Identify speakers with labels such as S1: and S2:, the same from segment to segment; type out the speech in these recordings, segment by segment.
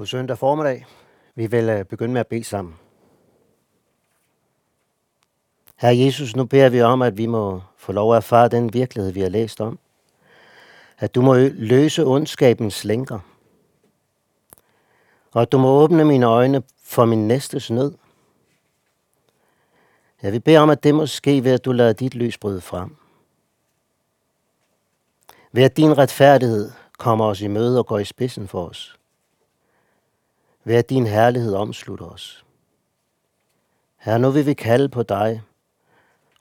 S1: God søndag formiddag. Vi vil øh, begynde med at bede sammen. Herre Jesus, nu beder vi om, at vi må få lov at erfare den virkelighed, vi har læst om. At du må løse ondskabens lænker. Og at du må åbne mine øjne for min næstes nød. Ja, vi beder om, at det må ske ved, at du lader dit lys bryde frem. Ved at din retfærdighed kommer os i møde og går i spidsen for os. Ved at din herlighed omslutter os. Her nu vil vi kalde på dig,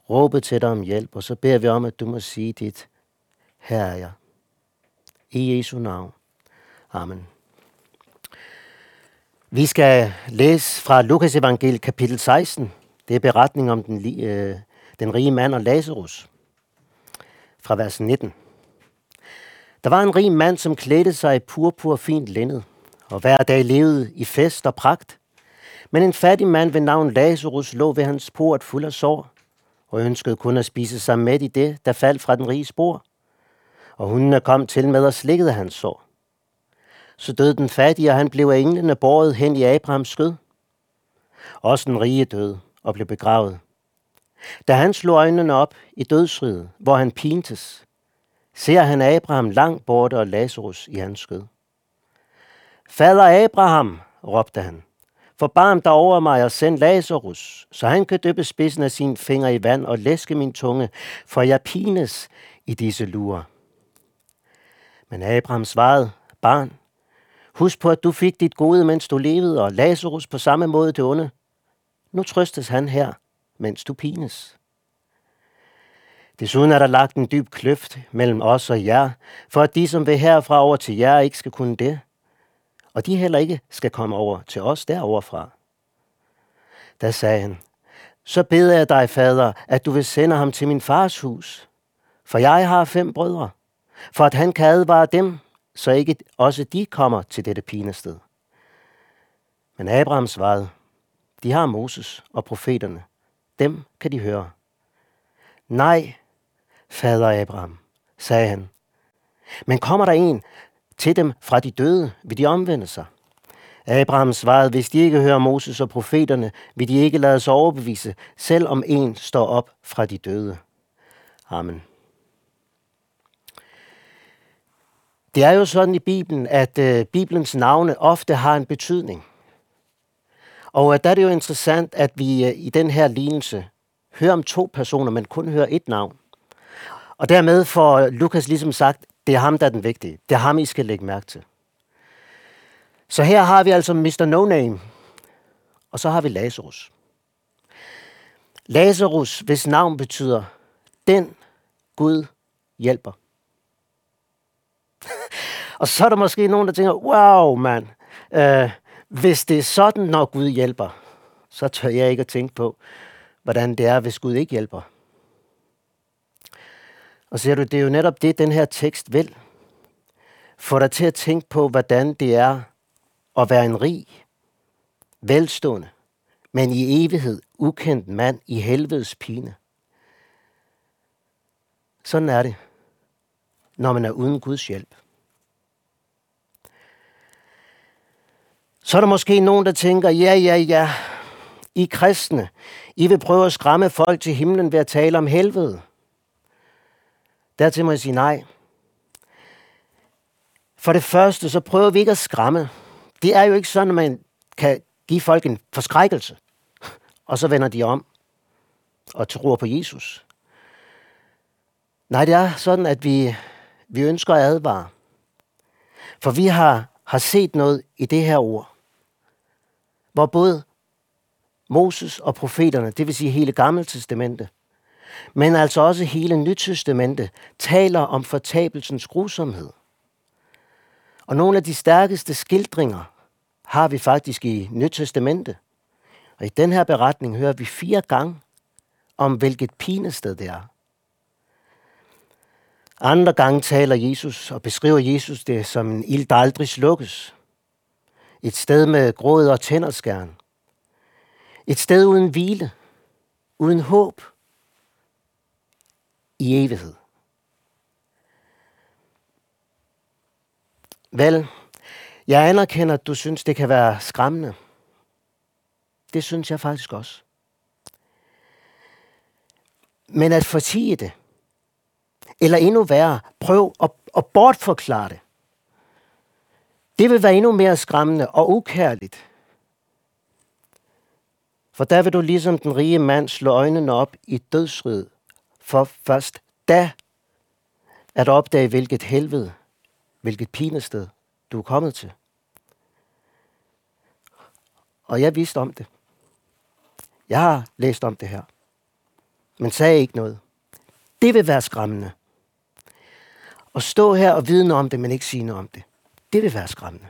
S1: råbe til dig om hjælp, og så beder vi om, at du må sige dit, her er jeg. I Jesu navn. Amen. Vi skal læse fra Lukas evangeliet kapitel 16. Det er beretning om den, øh, den rige mand og Lazarus. Fra vers 19. Der var en rig mand, som klædte sig i purpur fint linned, og hver dag levede i fest og pragt. Men en fattig mand ved navn Lazarus lå ved hans port fuld af sår, og ønskede kun at spise sig med i det, der faldt fra den rige spor. Og hundene kom til med og slikkede hans sår. Så døde den fattige, og han blev af englene båret hen i Abrahams skød. Også den rige døde og blev begravet. Da han slog øjnene op i dødsriget, hvor han pintes, ser han Abraham langt borte og Lazarus i hans skød. Fader Abraham, råbte han, forbarm dig over mig og send Lazarus, så han kan dyppe spidsen af sine fingre i vand og læske min tunge, for jeg pines i disse lurer. Men Abraham svarede, barn, husk på, at du fik dit gode, mens du levede, og Lazarus på samme måde det onde. Nu trøstes han her, mens du pines. Desuden er der lagt en dyb kløft mellem os og jer, for at de, som vil herfra over til jer, ikke skal kunne det, og de heller ikke skal komme over til os deroverfra. Da sagde han, så beder jeg dig, fader, at du vil sende ham til min fars hus, for jeg har fem brødre, for at han kan advare dem, så ikke også de kommer til dette pinested. Men Abraham svarede, de har Moses og profeterne. Dem kan de høre. Nej, fader Abraham, sagde han. Men kommer der en til dem fra de døde, vil de omvende sig. Abraham svarede, hvis de ikke hører Moses og profeterne, vil de ikke lade sig overbevise, selv om en står op fra de døde. Amen. Det er jo sådan i Bibelen, at øh, Bibelens navne ofte har en betydning. Og øh, der er det jo interessant, at vi øh, i den her lignelse hører om to personer, men kun hører et navn. Og dermed får Lukas ligesom sagt, det er ham, der er den vigtige. Det er ham, I skal lægge mærke til. Så her har vi altså Mr. No Name, og så har vi Lazarus. Lazarus, hvis navn betyder, den Gud hjælper. og så er der måske nogen, der tænker, wow mand, øh, hvis det er sådan, når Gud hjælper, så tør jeg ikke at tænke på, hvordan det er, hvis Gud ikke hjælper. Og ser du, det er jo netop det, den her tekst vil. Få dig til at tænke på, hvordan det er at være en rig, velstående, men i evighed ukendt mand i helvedes pine. Sådan er det, når man er uden Guds hjælp. Så er der måske nogen, der tænker, ja, ja, ja, I kristne, I vil prøve at skræmme folk til himlen ved at tale om helvede. Dertil må jeg sige nej. For det første, så prøver vi ikke at skræmme. Det er jo ikke sådan, at man kan give folk en forskrækkelse, og så vender de om og tror på Jesus. Nej, det er sådan, at vi, vi ønsker at advare. For vi har, har set noget i det her ord, hvor både Moses og profeterne, det vil sige hele Gamle Testamente, men altså også hele Nytestamentet taler om fortabelsens grusomhed. Og nogle af de stærkeste skildringer har vi faktisk i Nytestamentet. Og i den her beretning hører vi fire gange om, hvilket pinested det er. Andre gange taler Jesus og beskriver Jesus det som en ild, der aldrig slukkes. Et sted med gråd og tænderskærn. Et sted uden hvile, uden håb, i evighed. Vel, Jeg anerkender, at du synes, det kan være skræmmende. Det synes jeg faktisk også. Men at fortige det, eller endnu værre, prøv at, at bortforklare det, det vil være endnu mere skræmmende og ukærligt. For der vil du ligesom den rige mand slå øjnene op i dødsrid for først da at opdage, hvilket helvede, hvilket pinested du er kommet til. Og jeg vidste om det. Jeg har læst om det her, men sagde ikke noget. Det vil være skræmmende. At stå her og vide noget om det, men ikke sige noget om det. Det vil være skræmmende.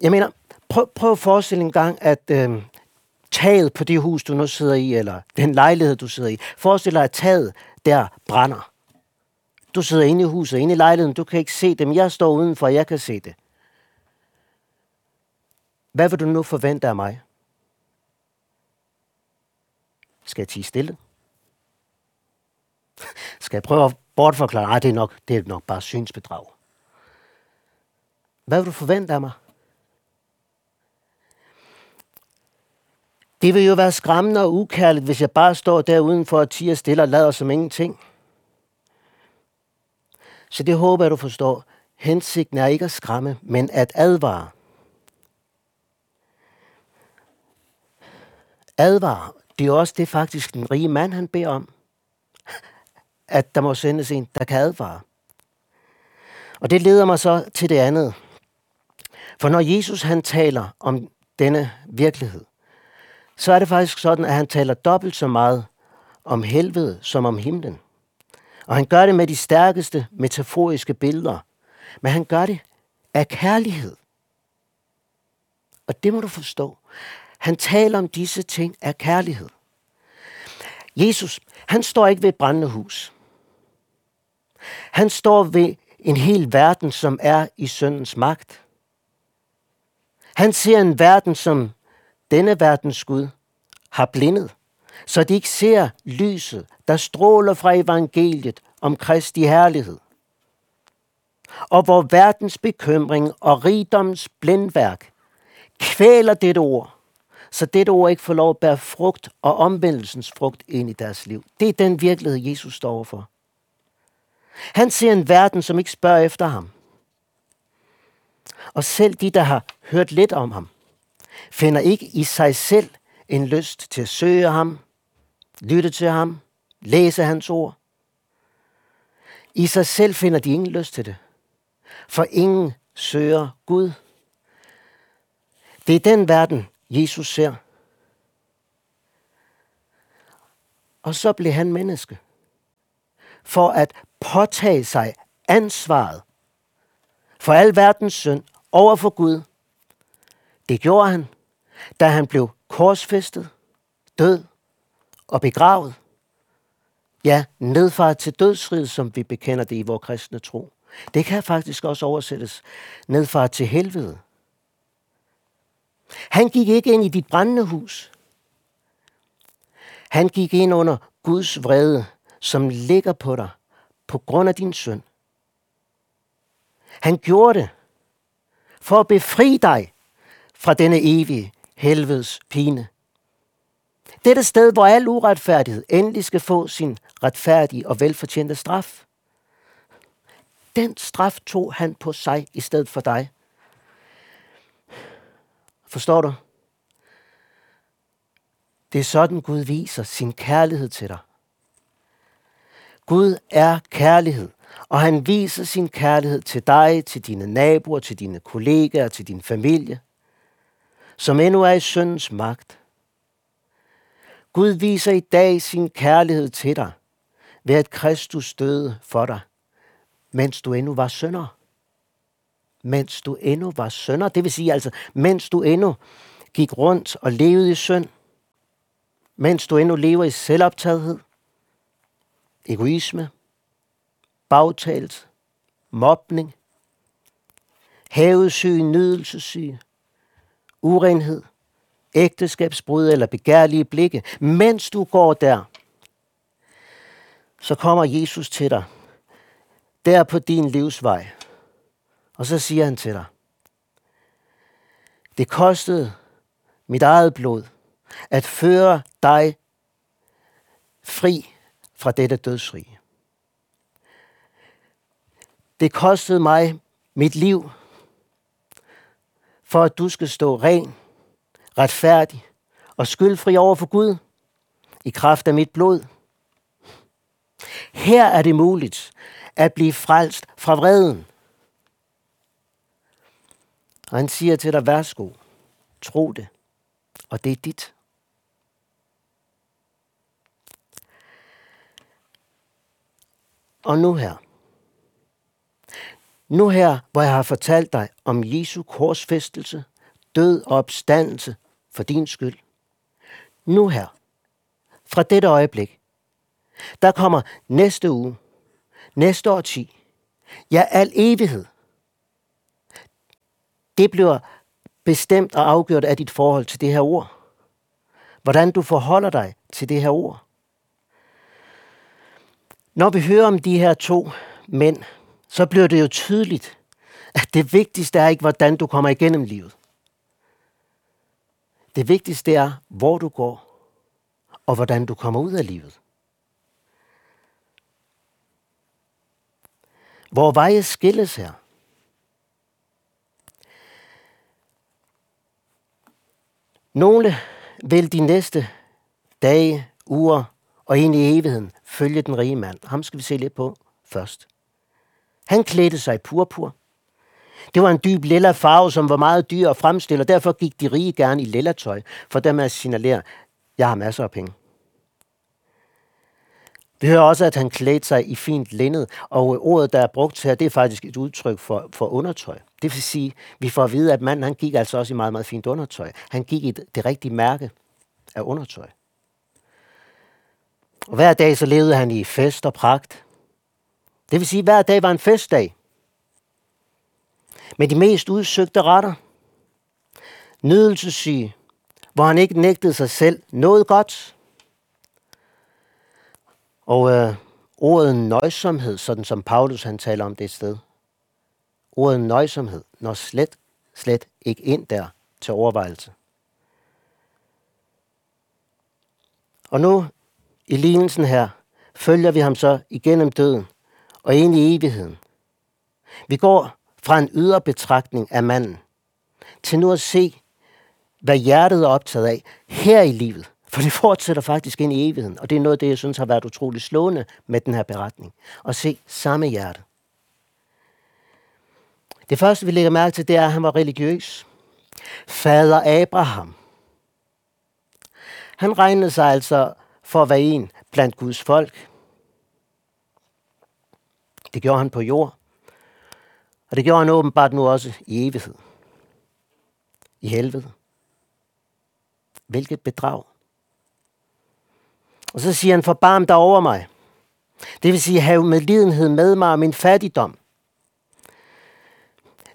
S1: Jeg mener, prøv, prøv at forestille en gang, at øh, taget på det hus, du nu sidder i, eller den lejlighed, du sidder i, forestil dig, at taget der brænder. Du sidder inde i huset, inde i lejligheden, du kan ikke se det, men jeg står udenfor, jeg kan se det. Hvad vil du nu forvente af mig? Skal jeg tige stille? Skal jeg prøve at bortforklare? Nej, det er nok, det er nok bare synsbedrag. Hvad vil du forvente af mig? Det vil jo være skræmmende og ukærligt, hvis jeg bare står der udenfor og tiger stille og lader som ingenting. Så det håber jeg, du forstår. Hensigten er ikke at skræmme, men at advare. Advare. Det er også det faktisk den rige mand, han beder om. At der må sendes en, der kan advare. Og det leder mig så til det andet. For når Jesus han taler om denne virkelighed, så er det faktisk sådan, at han taler dobbelt så meget om helvede som om himlen. Og han gør det med de stærkeste metaforiske billeder. Men han gør det af kærlighed. Og det må du forstå. Han taler om disse ting af kærlighed. Jesus, han står ikke ved et brændende hus. Han står ved en hel verden, som er i syndens magt. Han ser en verden, som denne verdens Gud har blindet, så de ikke ser lyset, der stråler fra evangeliet om Kristi herlighed. Og hvor verdens bekymring og rigdoms blindværk kvæler dette ord, så dette ord ikke får lov at bære frugt og omvendelsens frugt ind i deres liv. Det er den virkelighed, Jesus står for. Han ser en verden, som ikke spørger efter ham. Og selv de, der har hørt lidt om ham, finder ikke i sig selv en lyst til at søge ham, lytte til ham, læse hans ord. I sig selv finder de ingen lyst til det, for ingen søger Gud. Det er den verden, Jesus ser. Og så blev han menneske, for at påtage sig ansvaret for al verdens synd over for Gud. Det gjorde han, da han blev korsfæstet, død og begravet. Ja, nedfaret til dødsriget, som vi bekender det i vores kristne tro. Det kan faktisk også oversættes nedfaret til helvede. Han gik ikke ind i dit brændende hus. Han gik ind under Guds vrede, som ligger på dig på grund af din synd. Han gjorde det for at befri dig fra denne evige helvedes pine. Dette sted, hvor al uretfærdighed endelig skal få sin retfærdige og velfortjente straf. Den straf tog han på sig i stedet for dig. Forstår du? Det er sådan, Gud viser sin kærlighed til dig. Gud er kærlighed, og han viser sin kærlighed til dig, til dine naboer, til dine kollegaer, til din familie, som endnu er i syndens magt. Gud viser i dag sin kærlighed til dig, ved at Kristus døde for dig, mens du endnu var sønder. Mens du endnu var sønder, det vil sige altså, mens du endnu gik rundt og levede i synd, mens du endnu lever i selvoptagethed, egoisme, bagtalt, mobning, havesyge, nydelsessyge, urenhed, ægteskabsbrud eller begærlige blikke. Mens du går der, så kommer Jesus til dig, der på din livsvej, Og så siger han til dig, det kostede mit eget blod at føre dig fri fra dette dødsrige. Det kostede mig mit liv, for at du skal stå ren, retfærdig og skyldfri over for Gud i kraft af mit blod. Her er det muligt at blive frelst fra vreden. Og han siger til dig, værsgo, tro det, og det er dit. Og nu her. Nu her, hvor jeg har fortalt dig om Jesu korsfæstelse, død og opstandelse for din skyld. Nu her, fra dette øjeblik, der kommer næste uge, næste årti, ja al evighed. Det bliver bestemt og afgjort af dit forhold til det her ord. Hvordan du forholder dig til det her ord. Når vi hører om de her to mænd, så bliver det jo tydeligt, at det vigtigste er ikke, hvordan du kommer igennem livet. Det vigtigste er, hvor du går, og hvordan du kommer ud af livet. Hvor veje skilles her. Nogle vil de næste dage, uger og ind i evigheden følge den rige mand. Ham skal vi se lidt på først. Han klædte sig i purpur. Det var en dyb lilla farve, som var meget dyr at fremstille, og derfor gik de rige gerne i lilla tøj, for dem at signalere, jeg har masser af penge. Vi hører også, at han klædte sig i fint linned, og ordet, der er brugt her, det er faktisk et udtryk for, for undertøj. Det vil sige, vi får at vide, at manden han gik altså også i meget, meget fint undertøj. Han gik i det rigtige mærke af undertøj. Og hver dag så levede han i fest og pragt. Det vil sige, at hver dag var en festdag. Med de mest udsøgte retter. Nydelsessyge, hvor han ikke nægtede sig selv noget godt. Og øh, ordet nøjsomhed, sådan som Paulus han taler om det sted. Ordet nøjsomhed når slet, slet ikke ind der til overvejelse. Og nu i lignelsen her følger vi ham så igennem døden og ind i evigheden. Vi går fra en ydre betragtning af manden til nu at se, hvad hjertet er optaget af her i livet. For det fortsætter faktisk ind i evigheden, og det er noget af det, jeg synes har været utroligt slående med den her beretning. At se samme hjerte. Det første, vi lægger mærke til, det er, at han var religiøs. Fader Abraham. Han regnede sig altså for at være en blandt Guds folk. Det gjorde han på jord. Og det gjorde han åbenbart nu også i evighed. I helvede. Hvilket bedrag. Og så siger han, forbarm dig over mig. Det vil sige, have medlidenhed med mig og min fattigdom.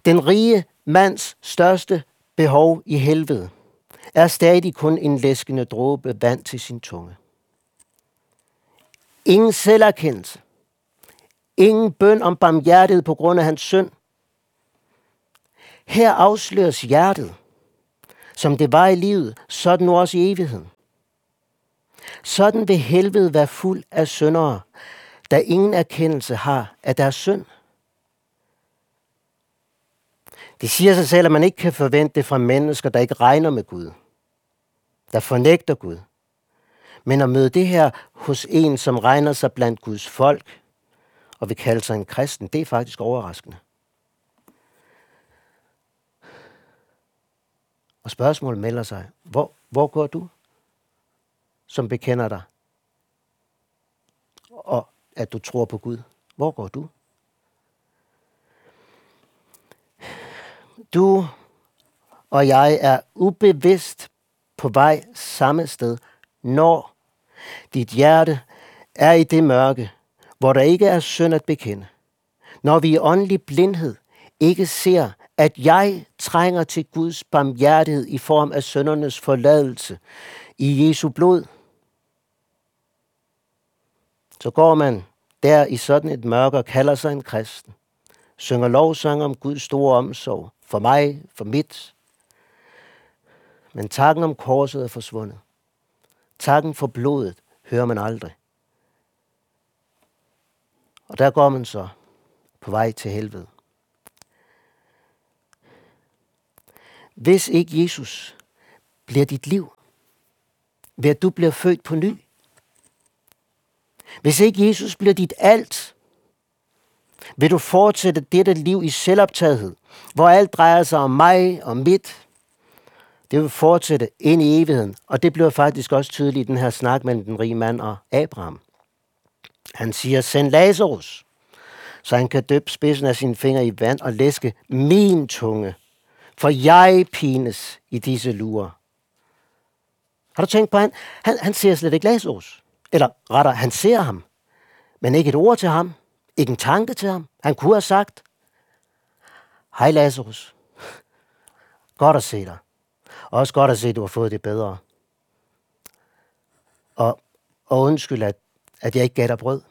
S1: Den rige mands største behov i helvede er stadig kun en læskende dråbe vand til sin tunge. Ingen selverkendelse. Ingen bøn om barmhjertighed på grund af hans synd. Her afsløres hjertet, som det var i livet, sådan nu også i evigheden. Sådan vil helvede være fuld af syndere, der ingen erkendelse har af deres synd. Det siger sig selv, at man ikke kan forvente det fra mennesker, der ikke regner med Gud, der fornægter Gud, men at møde det her hos en, som regner sig blandt Guds folk, og vil kalde sig en kristen, det er faktisk overraskende. Og spørgsmålet melder sig, hvor, hvor går du, som bekender dig, og at du tror på Gud? Hvor går du? Du og jeg er ubevidst på vej samme sted, når dit hjerte er i det mørke, hvor der ikke er synd at bekende. Når vi i åndelig blindhed ikke ser, at jeg trænger til Guds barmhjertighed i form af søndernes forladelse i Jesu blod, så går man der i sådan et mørke og kalder sig en kristen, synger lovsang om Guds store omsorg, for mig, for mit. Men takken om korset er forsvundet. Takken for blodet hører man aldrig. Og der går man så på vej til helvede. Hvis ikke Jesus bliver dit liv, ved at du bliver født på ny, hvis ikke Jesus bliver dit alt, vil du fortsætte dette liv i selvoptagethed, hvor alt drejer sig om mig og mit. Det vil fortsætte ind i evigheden, og det bliver faktisk også tydeligt i den her snak mellem den rige mand og Abraham. Han siger, send Lazarus, så han kan døbe spidsen af sine fingre i vand og læske min tunge, for jeg pines i disse lurer. Har du tænkt på, han, han, han ser slet ikke Lazarus. Eller retter, han ser ham, men ikke et ord til ham, ikke en tanke til ham. Han kunne have sagt, Hej Lazarus, godt at se dig. Også godt at se, at du har fået det bedre. Og, og undskyld, at, at jeg ikke gav dig brød.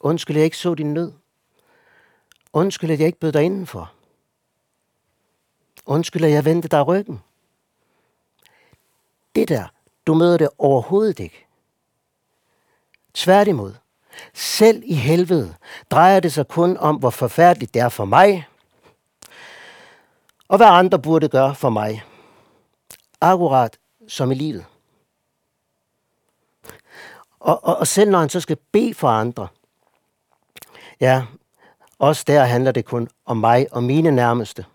S1: Undskyld, jeg ikke så din nød. Undskyld, at jeg ikke bød dig indenfor. Undskyld, at jeg vendte dig ryggen. Det der, du møder det overhovedet ikke. Tværtimod, selv i helvede drejer det sig kun om, hvor forfærdeligt det er for mig, og hvad andre burde gøre for mig. Akkurat som i livet. Og, og, og selv når han så skal bede for andre, ja, også der handler det kun om mig og mine nærmeste.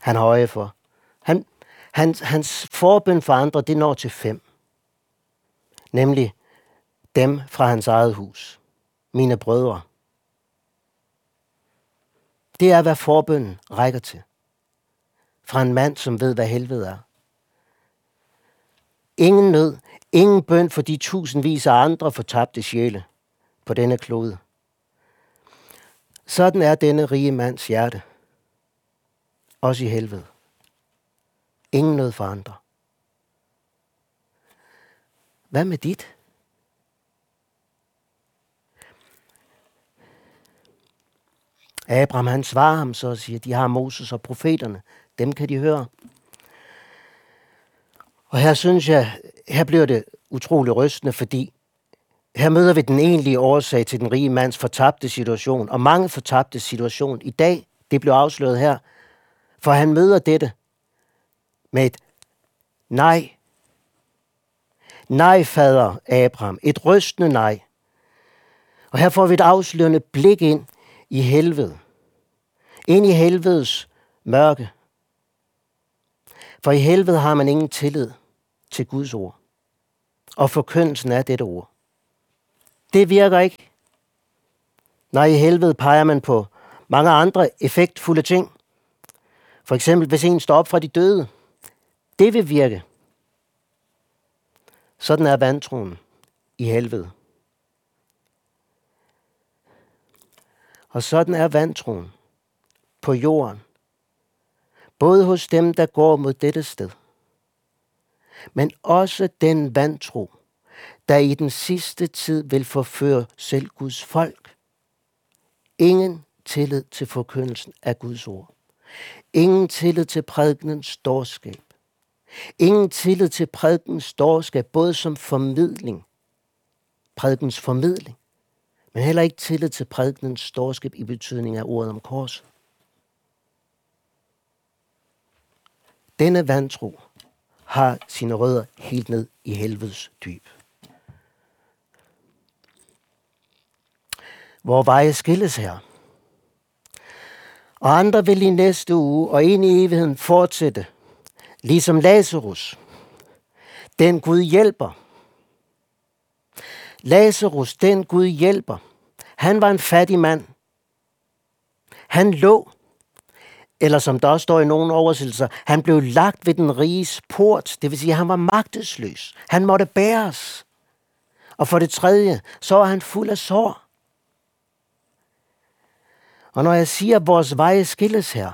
S1: Han har øje for. Han, hans, hans forbøn for andre, det når til fem. Nemlig dem fra hans eget hus. Mine brødre. Det er, hvad forbønnen rækker til. Fra en mand, som ved, hvad helvede er. Ingen nød, ingen bøn for de tusindvis af andre fortabte sjæle på denne klode. Sådan er denne rige mands hjerte. Også i helvede. Ingen nød for andre. Hvad med dit? Abraham han svarer ham så og siger, de har Moses og profeterne. Dem kan de høre. Og her synes jeg, her bliver det utrolig rystende, fordi her møder vi den egentlige årsag til den rige mands fortabte situation, og mange fortabte situation. I dag, det blev afsløret her, for han møder dette med et nej. Nej, fader Abraham. Et rystende nej. Og her får vi et afslørende blik ind i helvede. Ind i helvedes mørke. For i helvede har man ingen tillid til Guds ord. Og forkyndelsen af dette ord. Det virker ikke. Nej, i helvede peger man på mange andre effektfulde ting. For eksempel, hvis en står op fra de døde. Det vil virke. Sådan er vantroen i helvede. Og sådan er vantroen på jorden. Både hos dem, der går mod dette sted. Men også den vantro, der i den sidste tid vil forføre selv Guds folk. Ingen tillid til forkyndelsen af Guds ord. Ingen tillid til prædikens dårskab. Ingen tillid til prædikens dårskab, både som formidling, prædikens formidling, men heller ikke tillid til prædikens dårskab i betydning af ordet om korset. Denne vantro har sine rødder helt ned i helvedes dyb. Hvor veje skilles her. Og andre vil i næste uge og ind i evigheden fortsætte, ligesom Lazarus. Den Gud hjælper. Lazarus, den Gud hjælper. Han var en fattig mand. Han lå, eller som der også står i nogle oversættelser, han blev lagt ved den riges port, det vil sige, at han var magtesløs. Han måtte bæres. Og for det tredje, så var han fuld af sår. Og når jeg siger, at vores veje skilles her,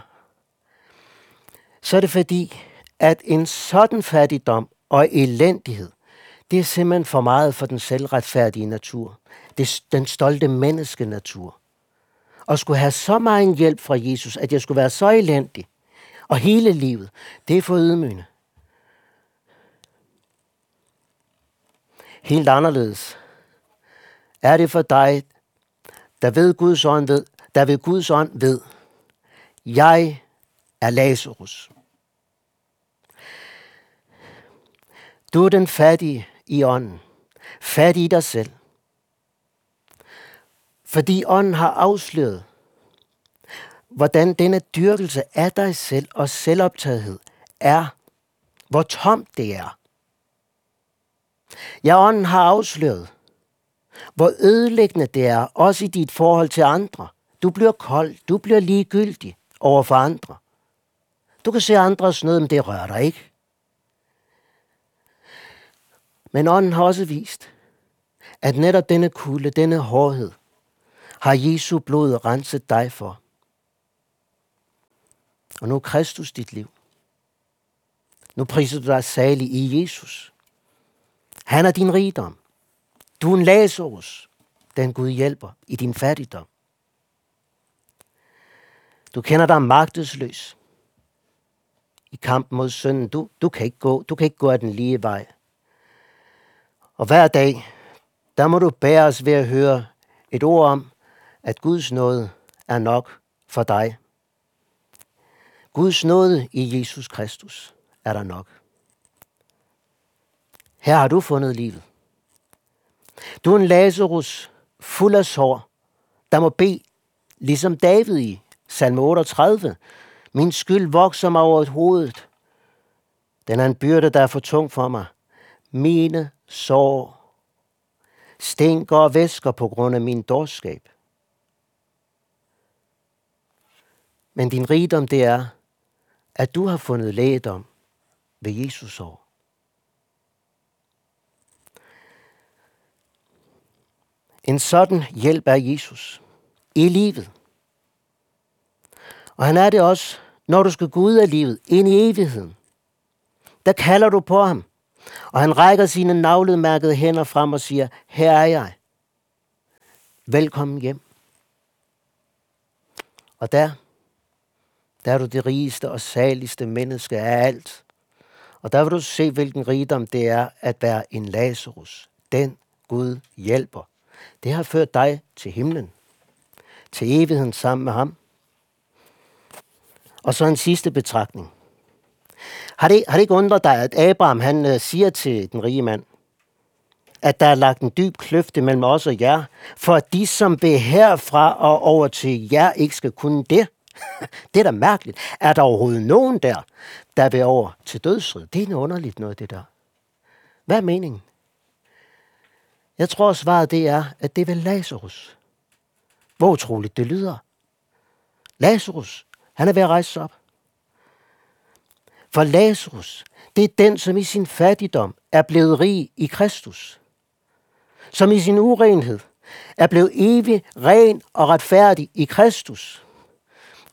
S1: så er det fordi, at en sådan fattigdom og elendighed, det er simpelthen for meget for den selvretfærdige natur. Det er den stolte menneskenatur og skulle have så meget hjælp fra Jesus, at jeg skulle være så elendig, og hele livet, det er for ydmygende. Helt anderledes er det for dig, der ved Guds ånd ved, der ved Guds ånd ved, jeg er Lazarus. Du er den fattige i ånden. Fattig i dig selv. Fordi ånden har afsløret, hvordan denne dyrkelse af dig selv og selvoptagethed er, hvor tomt det er. Ja, ånden har afsløret, hvor ødelæggende det er, også i dit forhold til andre. Du bliver kold, du bliver ligegyldig over for andre. Du kan se andres nød, men det rører dig ikke. Men ånden har også vist, at netop denne kulde, denne hårdhed, har Jesu blod renset dig for. Og nu er Kristus dit liv. Nu priser du dig salig i Jesus. Han er din rigdom. Du er en Lazarus, den Gud hjælper i din fattigdom. Du kender dig magtesløs i kampen mod synden. Du, du, kan ikke gå, du kan ikke gå af den lige vej. Og hver dag, der må du bæres ved at høre et ord om, at Guds nåde er nok for dig. Guds nåde i Jesus Kristus er der nok. Her har du fundet livet. Du er en Lazarus fuld af sår, der må bede, ligesom David i salme 38. Min skyld vokser mig over hovedet. Den er en byrde, der er for tung for mig. Mine sår stinker og væsker på grund af min dårskab. Men din rigdom, det er, at du har fundet lægedom ved Jesus år. En sådan hjælp er Jesus i livet. Og han er det også, når du skal gå ud af livet, ind i evigheden. Der kalder du på ham, og han rækker sine navledmærkede hænder frem og siger, her er jeg. Velkommen hjem. Og der, der er du det rigeste og saligste menneske af alt. Og der vil du se, hvilken rigdom det er at være en Lazarus. Den Gud hjælper. Det har ført dig til himlen. Til evigheden sammen med ham. Og så en sidste betragtning. Har det, har det ikke undret dig, at Abraham han øh, siger til den rige mand, at der er lagt en dyb kløfte mellem os og jer, for at de, som vil herfra og over til jer, ikke skal kunne det? det er da mærkeligt. Er der overhovedet nogen der, der vil over til dødsrid? Det er noget underligt noget, det der. Hvad er meningen? Jeg tror, svaret det er, at det er vel Lazarus. Hvor utroligt det lyder. Lazarus, han er ved at rejse sig op. For Lazarus, det er den, som i sin fattigdom er blevet rig i Kristus. Som i sin urenhed er blevet evig, ren og retfærdig i Kristus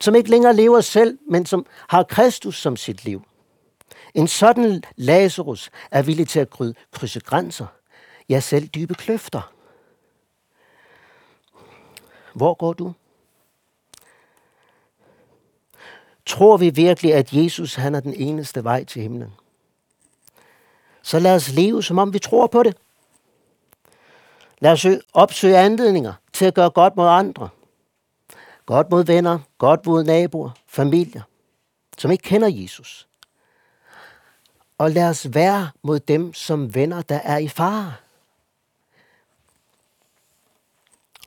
S1: som ikke længere lever selv, men som har Kristus som sit liv. En sådan Lazarus er villig til at krydse grænser, ja selv dybe kløfter. Hvor går du? Tror vi virkelig, at Jesus han er den eneste vej til himlen? Så lad os leve, som om vi tror på det. Lad os opsøge anledninger til at gøre godt mod andre. Godt mod venner, godt mod naboer, familier, som ikke kender Jesus. Og lad os være mod dem, som venner, der er i fare.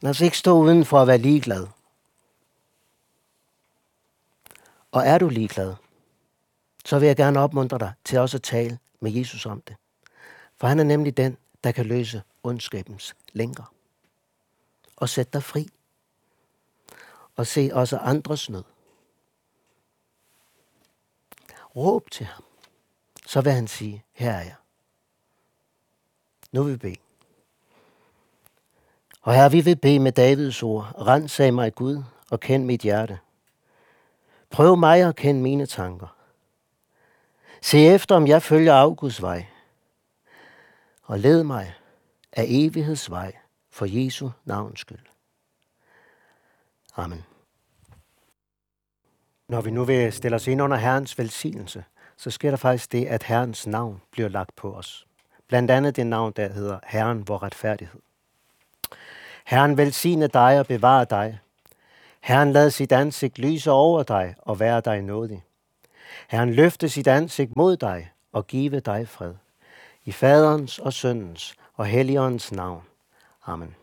S1: Lad os ikke stå uden for at være ligeglad. Og er du ligeglad, så vil jeg gerne opmuntre dig til også at tale med Jesus om det. For han er nemlig den, der kan løse ondskabens længere. Og sætte dig fri og se også andres nød. Råb til ham. Så vil han sige, her er jeg. Nu vil vi bede. Og her vi vil bede med Davids ord. Rens af mig Gud og kend mit hjerte. Prøv mig at kende mine tanker. Se efter, om jeg følger Augusts vej. Og led mig af evighedsvej for Jesu navns skyld. Amen. Når vi nu vil stille os ind under Herrens velsignelse, så sker der faktisk det, at Herrens navn bliver lagt på os. Blandt andet det navn, der hedder Herren, vor retfærdighed. Herren velsigne dig og bevare dig. Herren lad sit ansigt lyse over dig og være dig nådig. Herren løfte sit ansigt mod dig og give dig fred. I faderens og søndens og helligåndens navn. Amen.